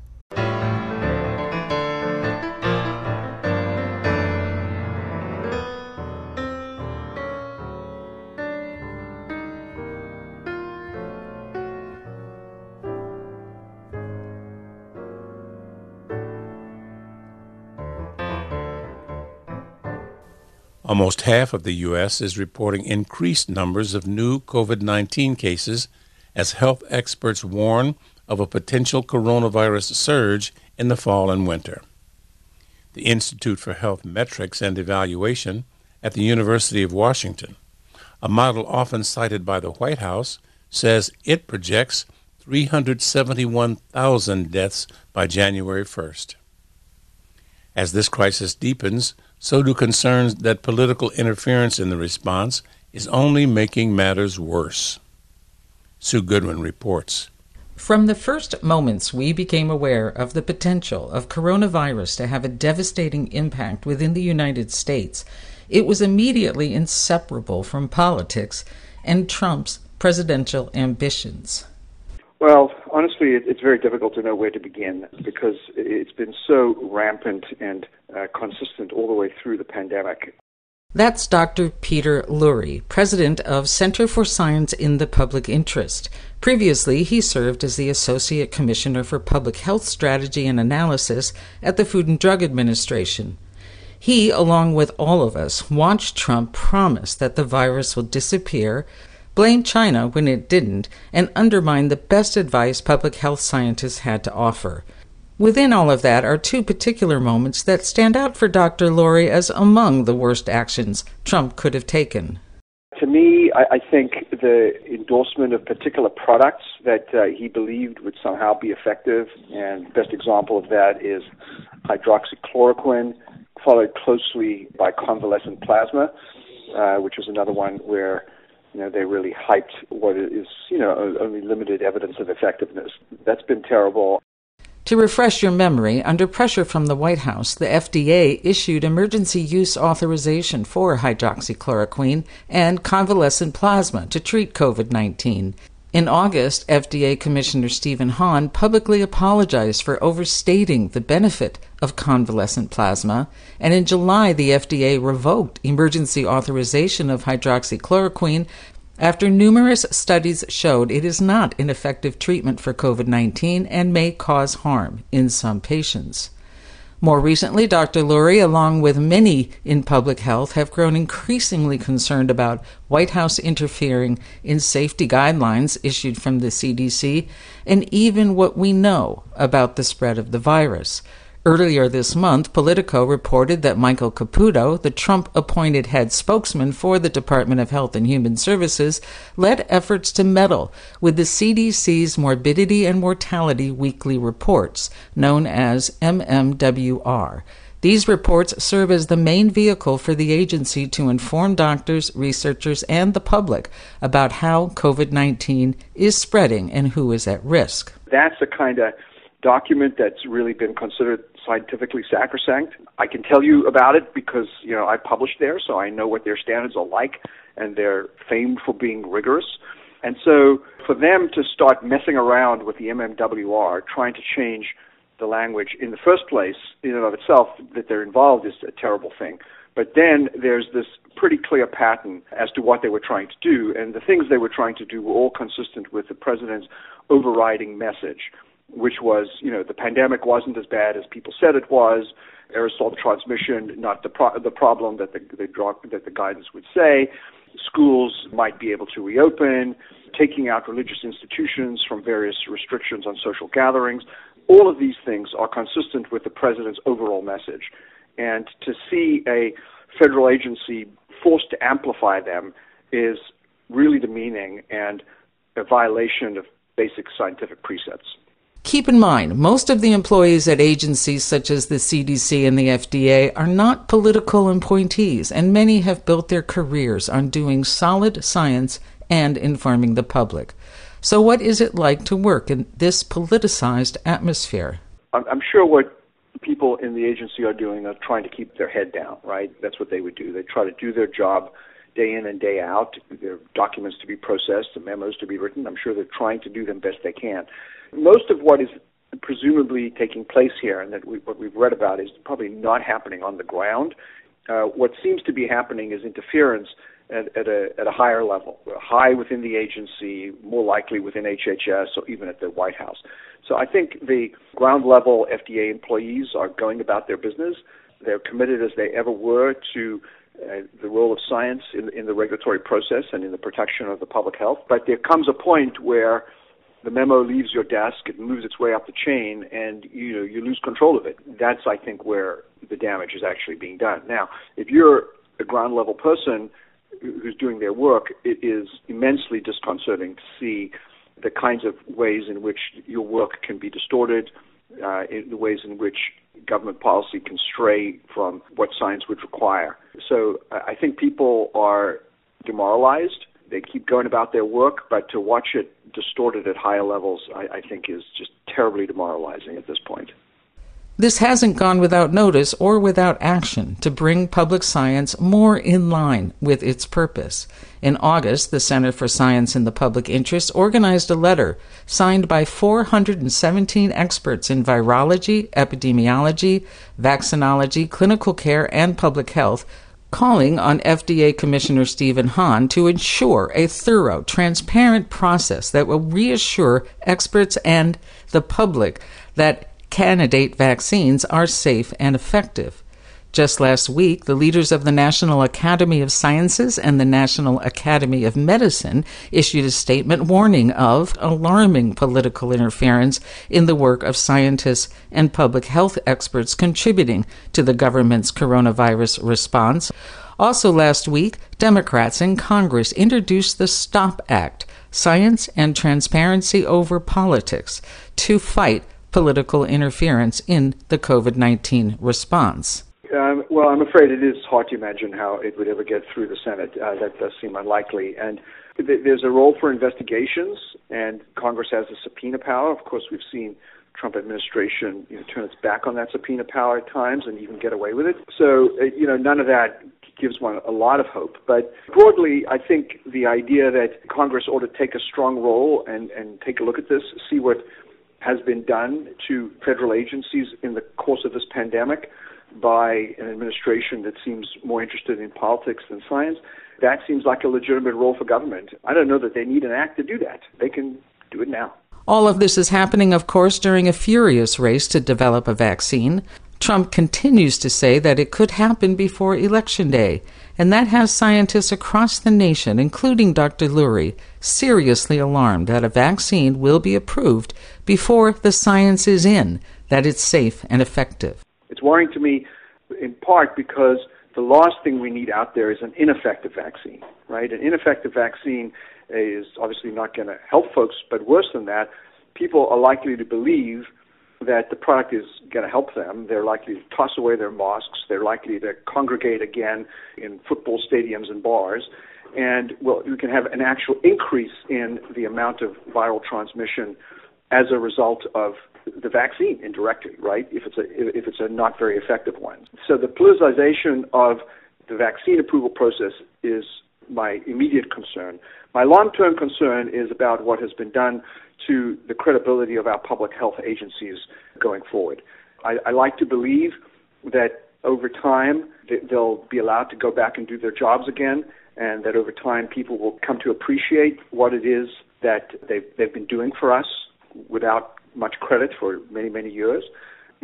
Almost half of the U.S. is reporting increased numbers of new COVID 19 cases as health experts warn of a potential coronavirus surge in the fall and winter. The Institute for Health Metrics and Evaluation at the University of Washington, a model often cited by the White House, says it projects 371,000 deaths by January 1st. As this crisis deepens, so do concerns that political interference in the response is only making matters worse. Sue Goodwin reports. From the first moments we became aware of the potential of coronavirus to have a devastating impact within the United States, it was immediately inseparable from politics and Trump's presidential ambitions. Well, honestly, it's very difficult to know where to begin because it's been so rampant and uh, consistent all the way through the pandemic. That's Dr. Peter Lurie, president of Center for Science in the Public Interest. Previously, he served as the Associate Commissioner for Public Health Strategy and Analysis at the Food and Drug Administration. He, along with all of us, watched Trump promise that the virus will disappear, blame China when it didn't, and undermine the best advice public health scientists had to offer. Within all of that are two particular moments that stand out for Dr. Lurie as among the worst actions Trump could have taken. To me, I, I think the endorsement of particular products that uh, he believed would somehow be effective, and the best example of that is hydroxychloroquine, followed closely by convalescent plasma, uh, which was another one where you know they really hyped what is you know only limited evidence of effectiveness. That's been terrible. To refresh your memory, under pressure from the White House, the FDA issued emergency use authorization for hydroxychloroquine and convalescent plasma to treat COVID 19. In August, FDA Commissioner Stephen Hahn publicly apologized for overstating the benefit of convalescent plasma, and in July, the FDA revoked emergency authorization of hydroxychloroquine after numerous studies showed it is not an effective treatment for COVID 19 and may cause harm in some patients. More recently, Dr. Lurie, along with many in public health, have grown increasingly concerned about White House interfering in safety guidelines issued from the CDC and even what we know about the spread of the virus. Earlier this month, Politico reported that Michael Caputo, the Trump appointed head spokesman for the Department of Health and Human Services, led efforts to meddle with the CDC's Morbidity and Mortality Weekly Reports, known as MMWR. These reports serve as the main vehicle for the agency to inform doctors, researchers, and the public about how COVID 19 is spreading and who is at risk. That's the kind of document that's really been considered scientifically sacrosanct. I can tell you about it because you know I published there, so I know what their standards are like, and they're famed for being rigorous. And so, for them to start messing around with the MMWR, trying to change the language in the first place, in and of itself, that they're involved is a terrible thing. But then there's this pretty clear pattern as to what they were trying to do, and the things they were trying to do were all consistent with the president's overriding message which was, you know, the pandemic wasn't as bad as people said it was. Aerosol transmission, not the pro- the problem that the, the that the guidance would say. Schools might be able to reopen, taking out religious institutions from various restrictions on social gatherings. All of these things are consistent with the president's overall message. And to see a federal agency forced to amplify them is really demeaning and a violation of basic scientific precepts. Keep in mind, most of the employees at agencies such as the CDC and the FDA are not political appointees, and many have built their careers on doing solid science and informing the public. So, what is it like to work in this politicized atmosphere? I'm sure what people in the agency are doing are trying to keep their head down, right? That's what they would do. They try to do their job day in and day out. There are documents to be processed, the memos to be written. I'm sure they're trying to do them best they can. Most of what is presumably taking place here, and that we, what we've read about, is probably not happening on the ground. Uh, what seems to be happening is interference at, at, a, at a higher level, high within the agency, more likely within HHS, or even at the White House. So I think the ground level FDA employees are going about their business. They're committed as they ever were to uh, the role of science in, in the regulatory process and in the protection of the public health. But there comes a point where the memo leaves your desk, it moves its way up the chain, and you know you lose control of it. That's I think where the damage is actually being done. Now, if you're a ground level person who's doing their work, it is immensely disconcerting to see the kinds of ways in which your work can be distorted, uh, in the ways in which government policy can stray from what science would require. So I think people are demoralized they keep going about their work, but to watch it distorted at higher levels, I, I think is just terribly demoralizing at this point. This hasn't gone without notice or without action to bring public science more in line with its purpose. In August, the Center for Science in the Public Interest organized a letter signed by 417 experts in virology, epidemiology, vaccinology, clinical care, and public health calling on FDA Commissioner Stephen Hahn to ensure a thorough, transparent process that will reassure experts and the public that candidate vaccines are safe and effective. Just last week, the leaders of the National Academy of Sciences and the National Academy of Medicine issued a statement warning of alarming political interference in the work of scientists and public health experts contributing to the government's coronavirus response. Also, last week, Democrats in Congress introduced the STOP Act Science and Transparency Over Politics to fight political interference in the COVID 19 response. Um, well, I'm afraid it is hard to imagine how it would ever get through the Senate. Uh, that does seem unlikely. And th- there's a role for investigations, and Congress has a subpoena power. Of course, we've seen Trump administration you know, turn its back on that subpoena power at times and even get away with it. So, uh, you know, none of that gives one a lot of hope. But broadly, I think the idea that Congress ought to take a strong role and, and take a look at this, see what has been done to federal agencies in the course of this pandemic, by an administration that seems more interested in politics than science, that seems like a legitimate role for government. I don't know that they need an act to do that. They can do it now. All of this is happening, of course, during a furious race to develop a vaccine. Trump continues to say that it could happen before Election Day, and that has scientists across the nation, including Dr. Lurie, seriously alarmed that a vaccine will be approved before the science is in that it's safe and effective. It's worrying to me in part because the last thing we need out there is an ineffective vaccine, right? An ineffective vaccine is obviously not going to help folks, but worse than that, people are likely to believe that the product is going to help them. They're likely to toss away their masks. They're likely to congregate again in football stadiums and bars. And well, you can have an actual increase in the amount of viral transmission as a result of the vaccine indirectly, right? If it's a if it's a not very effective one. So the politicization of the vaccine approval process is my immediate concern. My long-term concern is about what has been done to the credibility of our public health agencies going forward. I, I like to believe that over time they'll be allowed to go back and do their jobs again, and that over time people will come to appreciate what it is that they've, they've been doing for us without much credit for many, many years.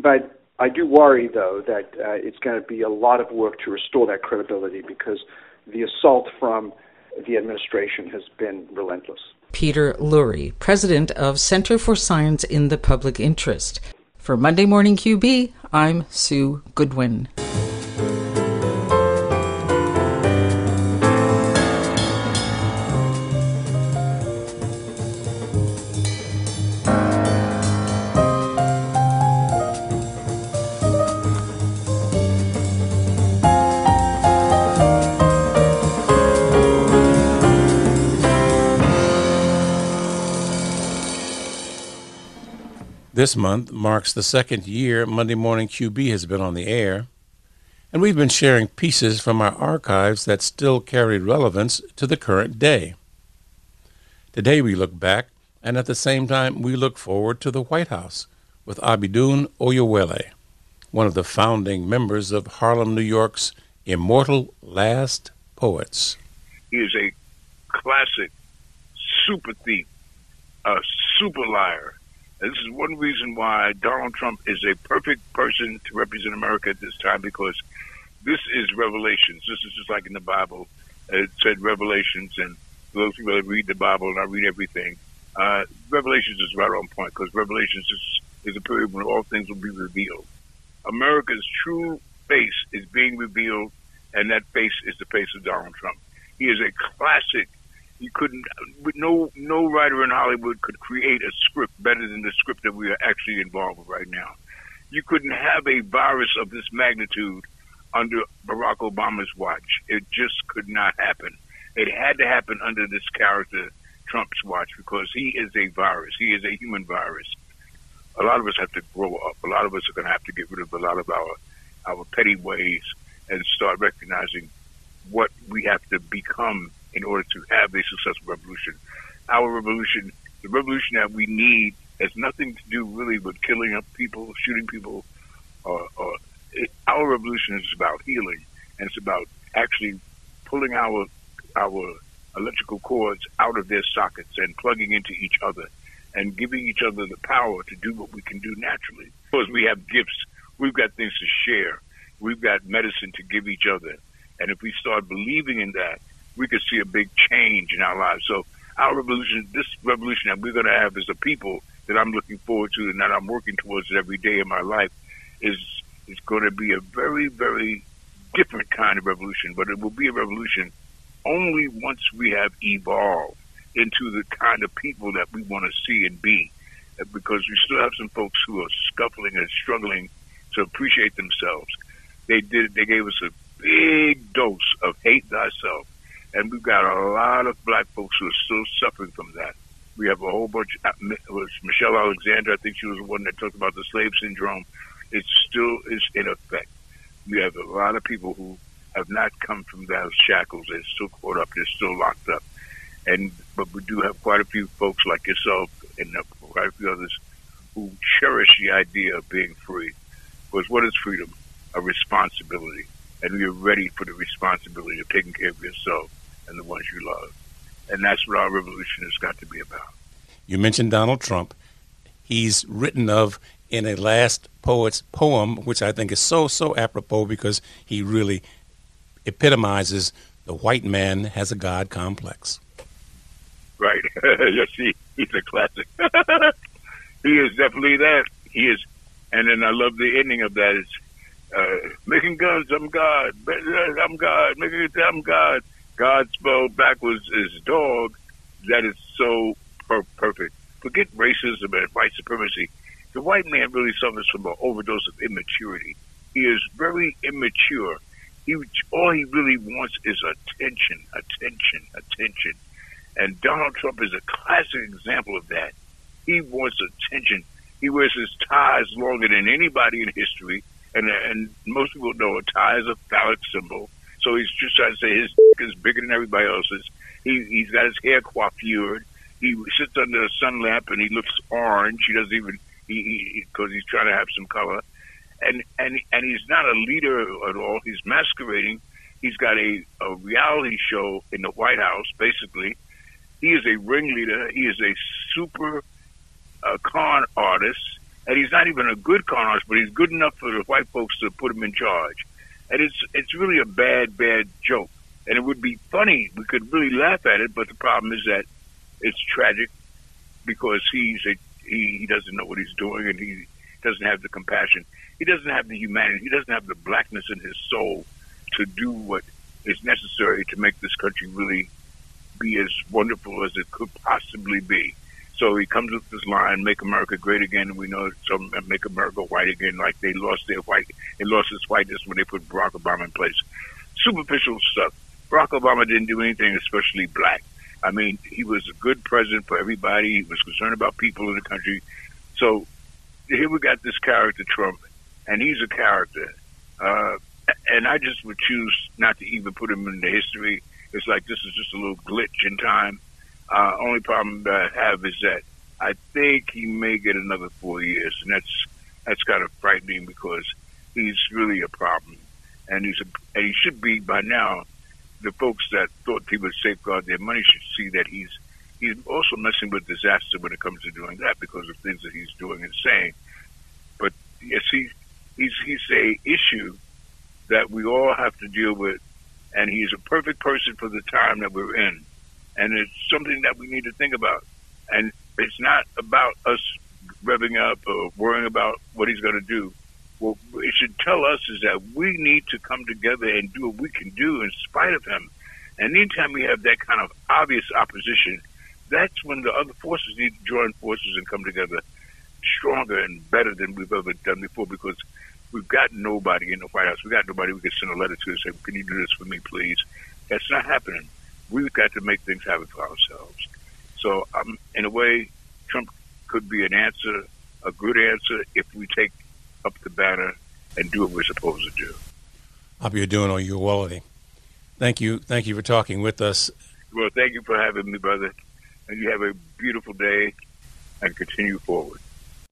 But I do worry, though, that uh, it's going to be a lot of work to restore that credibility because the assault from the administration has been relentless. Peter Lurie, president of Center for Science in the Public Interest. For Monday Morning QB, I'm Sue Goodwin. This month marks the second year Monday Morning QB has been on the air, and we've been sharing pieces from our archives that still carry relevance to the current day. Today we look back, and at the same time we look forward to the White House with Abiodun Oyewole, one of the founding members of Harlem, New York's immortal last poets. He is a classic super thief, a super liar, this is one reason why Donald Trump is a perfect person to represent America at this time because this is Revelations. This is just like in the Bible. It said Revelations, and those who really read the Bible and I read everything, uh, Revelations is right on point because Revelations is, is a period when all things will be revealed. America's true face is being revealed, and that face is the face of Donald Trump. He is a classic you couldn't no no writer in Hollywood could create a script better than the script that we are actually involved with right now. You couldn't have a virus of this magnitude under Barack Obama's watch. It just could not happen. It had to happen under this character, Trump's watch, because he is a virus. He is a human virus. A lot of us have to grow up. A lot of us are going to have to get rid of a lot of our our petty ways and start recognizing what we have to become in order to have a successful revolution. Our revolution, the revolution that we need, has nothing to do really with killing up people, shooting people. Or, or it, our revolution is about healing, and it's about actually pulling our our electrical cords out of their sockets and plugging into each other and giving each other the power to do what we can do naturally. Because we have gifts, we've got things to share, we've got medicine to give each other. And if we start believing in that, we could see a big change in our lives. So our revolution, this revolution that we're going to have as a people that I'm looking forward to and that I'm working towards every day in my life is is going to be a very, very different kind of revolution, but it will be a revolution only once we have evolved into the kind of people that we want to see and be. Uh, because we still have some folks who are scuffling and struggling to appreciate themselves. They did. They gave us a big dose of hate thyself, and we've got a lot of black folks who are still suffering from that. We have a whole bunch. Uh, was Michelle Alexander. I think she was the one that talked about the slave syndrome. It still is in effect. We have a lot of people who have not come from those shackles. They're still caught up. They're still locked up. And but we do have quite a few folks like yourself and quite a few others who cherish the idea of being free. Because what is freedom? A responsibility. And we are ready for the responsibility of taking care of yourself and the ones you love. And that's what our revolution has got to be about. You mentioned Donald Trump. He's written of in a last poet's poem, which I think is so, so apropos because he really epitomizes the white man has a God complex. Right. yes, he, he's a classic. he is definitely that. He is. And then I love the ending of that. It's uh, making guns, I'm God. I'm God. Making it, I'm God. God spelled backwards is dog. That is so per- perfect. Forget racism and white supremacy. The white man really suffers from an overdose of immaturity. He is very immature. He all he really wants is attention, attention, attention. And Donald Trump is a classic example of that. He wants attention. He wears his ties longer than anybody in history, and and most people know a tie is a phallic symbol. So he's just trying to say his is bigger than everybody else's. He he's got his hair coiffured. He sits under a sun lamp and he looks orange. He doesn't even he because he, he's trying to have some color, and and and he's not a leader at all. He's masquerading. He's got a, a reality show in the White House, basically, he is a ringleader. He is a super uh, con artist, and he's not even a good con artist, but he's good enough for the white folks to put him in charge. And it's it's really a bad, bad joke. And it would be funny. We could really laugh at it, but the problem is that it's tragic because he's a he, he doesn't know what he's doing, and he doesn't have the compassion. He doesn't have the humanity. He doesn't have the blackness in his soul to do what is necessary to make this country really be as wonderful as it could possibly be. So he comes with this line, "Make America Great Again," and we know some "Make America White Again," like they lost their white, they lost its whiteness when they put Barack Obama in place. Superficial stuff. Barack Obama didn't do anything especially black. I mean, he was a good president for everybody. He was concerned about people in the country. So here we got this character Trump, and he's a character. Uh, and I just would choose not to even put him in the history it's like this is just a little glitch in time. Uh, only problem that I have is that I think he may get another four years, and that's that's kind of frightening because he's really a problem, and he's a, and he should be by now. The folks that thought he would safeguard their money should see that he's he's also messing with disaster when it comes to doing that because of things that he's doing and saying. But yes, he he's he's a issue that we all have to deal with and he's a perfect person for the time that we're in. And it's something that we need to think about. And it's not about us revving up or worrying about what he's going to do. What it should tell us is that we need to come together and do what we can do in spite of him. And anytime we have that kind of obvious opposition, that's when the other forces need to join forces and come together stronger and better than we've ever done before because We've got nobody in the White House. We got nobody we can send a letter to and say, "Can you do this for me, please?" That's not happening. We've got to make things happen for ourselves. So, um, in a way, Trump could be an answer, a good answer, if we take up the banner and do what we're supposed to do. Hope you're doing all your quality. Thank you. Thank you for talking with us. Well, thank you for having me, brother. And you have a beautiful day and continue forward.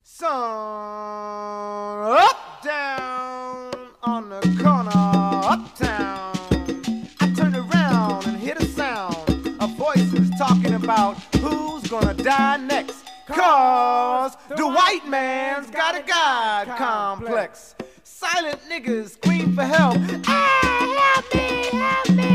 Sun up, down on the corner, uptown. About who's gonna die next. Cause the white man's got a God complex. Silent niggas scream for help. Hey, help me, help me.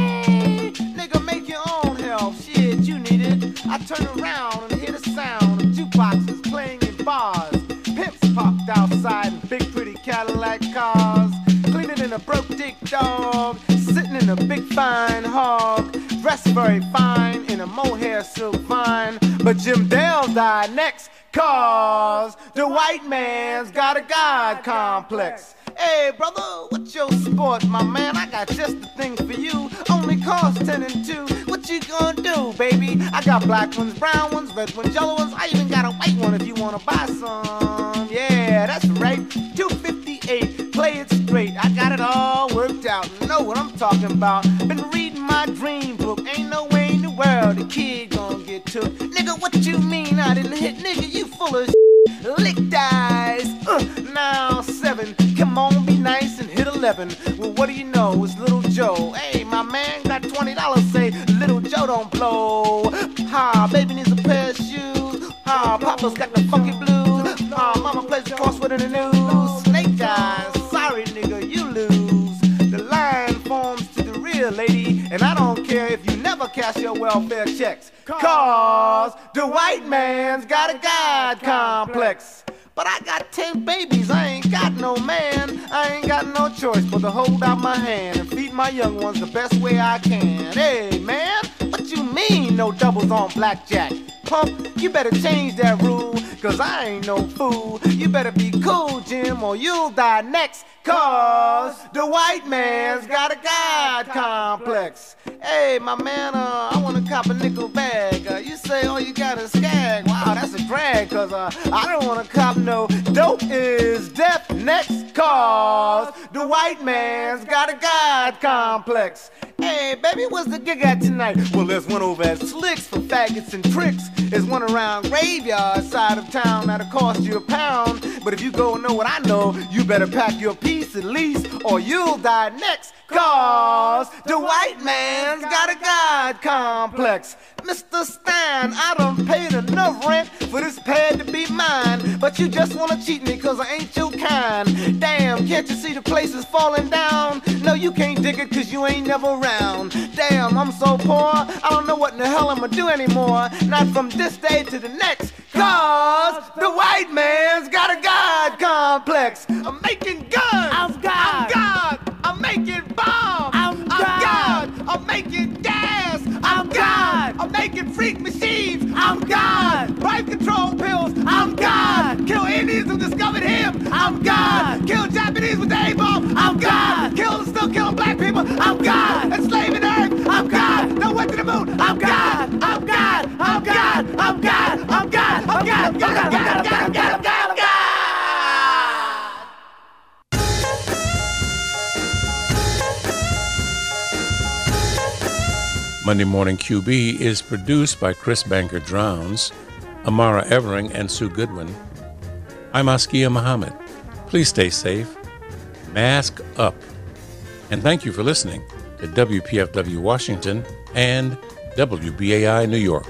Jim Dale died next. Cause the white man's got a God complex. Hey, brother, what's your sport, my man? I got just the thing for you. Only cost 10 and 2. What you gonna do, baby? I got black ones, brown ones, red ones, yellow ones. I even got a white one if you wanna buy some. Yeah, that's right. 258. Play it straight. I got it all worked out. Know what I'm talking about. Been reading my dream book. Ain't no in the kid gonna get took. Nigga, what you mean I didn't hit? Nigga, you full of Lick dies. Uh, now seven. Come on, be nice and hit eleven. Well, what do you know? It's Little Joe. Hey, my man got twenty dollars. Say Little Joe don't blow. Ha, baby needs a pair of shoes. Ha, Papa's got the funky blues. Ha, Mama plays the crossword in the news. Snake eyes. Sorry, nigga, you lose. The line forms to the real lady, and I don't never cash your welfare checks. Cause the white man's got a God complex. But I got ten babies, I ain't got no man. I ain't got no choice but to hold out my hand and feed my young ones the best way I can. Hey, man, what you mean no doubles on blackjack? Pump, you better change that rule, cause I ain't no fool. You better be cool, Jim, or you'll die next. Cause the white man's got a God complex. Hey, my man, uh, I wanna cop a nickel bag. Uh, you say all you got is skag. Wow, that's a drag, cause uh, I don't wanna cop no dope is death next. Cause the white man's got a God complex. Hey, baby, what's the gig at tonight? Well, there's one over at Slicks for faggots and tricks. There's one around Graveyard side of town that'll cost you a pound. But if you go and know what I know, you better pack your piece at least, or you'll die next. Cause the white man's got a God complex. Mr. Stein, I done paid enough rent for this pad to be mine. But you just wanna cheat me cause I ain't your kind. Damn, can't you see the place is falling down? No, you can't dig it cause you ain't never around. Damn, I'm so poor, I don't know what in the hell I'ma do anymore. Not from this day to the next. Cause the white man's got a God complex. I'm making guns. I'm God. I'm God. I'm making bombs. I'm God. I'm making. I'm God. Freak machines. I'm God. Birth control pills. I'm God. Kill Indians who discovered him. I'm God. Kill Japanese with the A-bomb. I'm God. Kill still killing black people. I'm God. Enslaving Earth. I'm God. No went to the moon. I'm God. I'm God. I'm God. I'm God. I'm God. I'm God. I'm God. I'm God. I'm God. I'm God. I'm God. Monday Morning QB is produced by Chris Bangert Drowns, Amara Evering, and Sue Goodwin. I'm Askia Muhammad. Please stay safe, mask up, and thank you for listening to WPFW Washington and WBAI New York.